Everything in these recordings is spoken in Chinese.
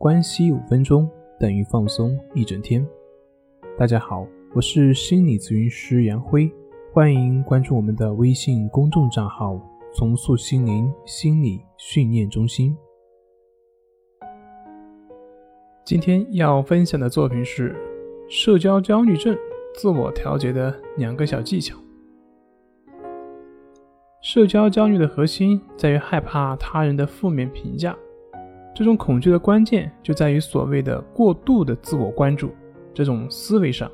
关系五分钟等于放松一整天。大家好，我是心理咨询师杨辉，欢迎关注我们的微信公众账号“重塑心灵心理训练中心”。今天要分享的作品是社交焦虑症自我调节的两个小技巧。社交焦虑的核心在于害怕他人的负面评价。这种恐惧的关键就在于所谓的过度的自我关注这种思维上，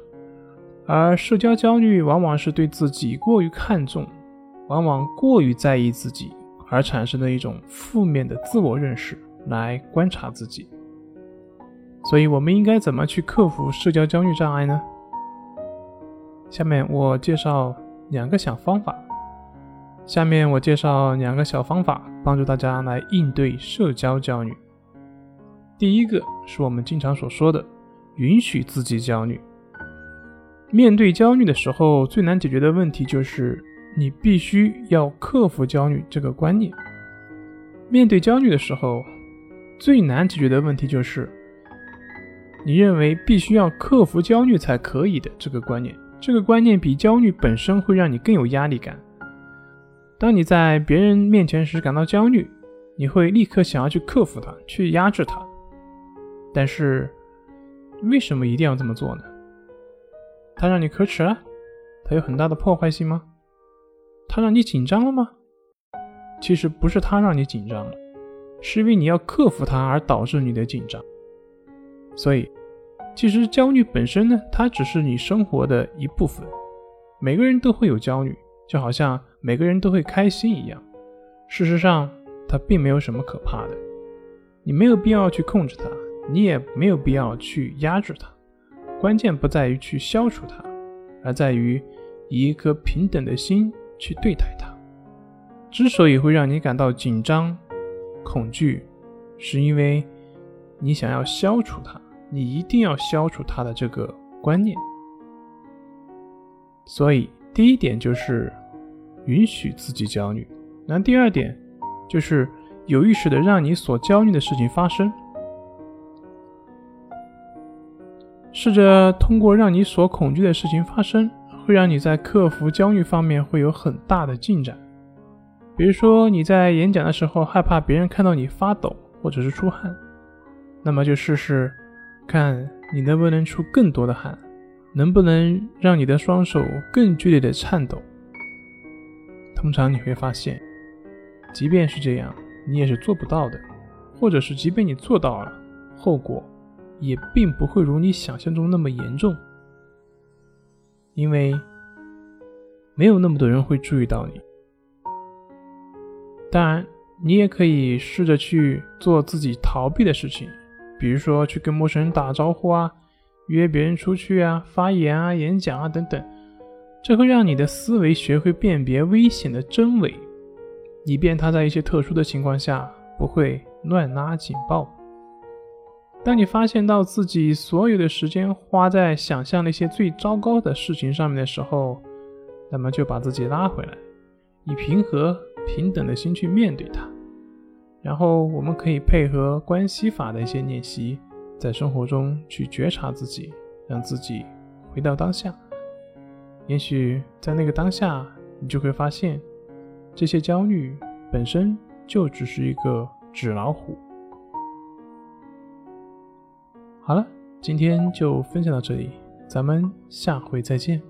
而社交焦虑往往是对自己过于看重，往往过于在意自己而产生的一种负面的自我认识来观察自己。所以，我们应该怎么去克服社交焦虑障碍呢？下面我介绍两个小方法。下面我介绍两个小方法，帮助大家来应对社交焦虑。第一个是我们经常所说的，允许自己焦虑。面对焦虑的时候，最难解决的问题就是你必须要克服焦虑这个观念。面对焦虑的时候，最难解决的问题就是你认为必须要克服焦虑才可以的这个观念。这个观念比焦虑本身会让你更有压力感。当你在别人面前时感到焦虑，你会立刻想要去克服它，去压制它。但是，为什么一定要这么做呢？它让你可耻了？它有很大的破坏性吗？它让你紧张了吗？其实不是它让你紧张了，是因为你要克服它而导致你的紧张。所以，其实焦虑本身呢，它只是你生活的一部分。每个人都会有焦虑，就好像每个人都会开心一样。事实上，它并没有什么可怕的，你没有必要去控制它。你也没有必要去压制它，关键不在于去消除它，而在于以一颗平等的心去对待它。之所以会让你感到紧张、恐惧，是因为你想要消除它，你一定要消除它的这个观念。所以，第一点就是允许自己焦虑，那第二点就是有意识的让你所焦虑的事情发生。试着通过让你所恐惧的事情发生，会让你在克服焦虑方面会有很大的进展。比如说你在演讲的时候害怕别人看到你发抖或者是出汗，那么就试试看你能不能出更多的汗，能不能让你的双手更剧烈的颤抖。通常你会发现，即便是这样，你也是做不到的，或者是即便你做到了，后果。也并不会如你想象中那么严重，因为没有那么多人会注意到你。当然，你也可以试着去做自己逃避的事情，比如说去跟陌生人打招呼啊，约别人出去啊，发言啊，演讲啊等等。这会让你的思维学会辨别危险的真伪，以便他在一些特殊的情况下不会乱拉警报。当你发现到自己所有的时间花在想象那些最糟糕的事情上面的时候，那么就把自己拉回来，以平和、平等的心去面对它。然后我们可以配合关系法的一些练习，在生活中去觉察自己，让自己回到当下。也许在那个当下，你就会发现，这些焦虑本身就只是一个纸老虎。好了，今天就分享到这里，咱们下回再见。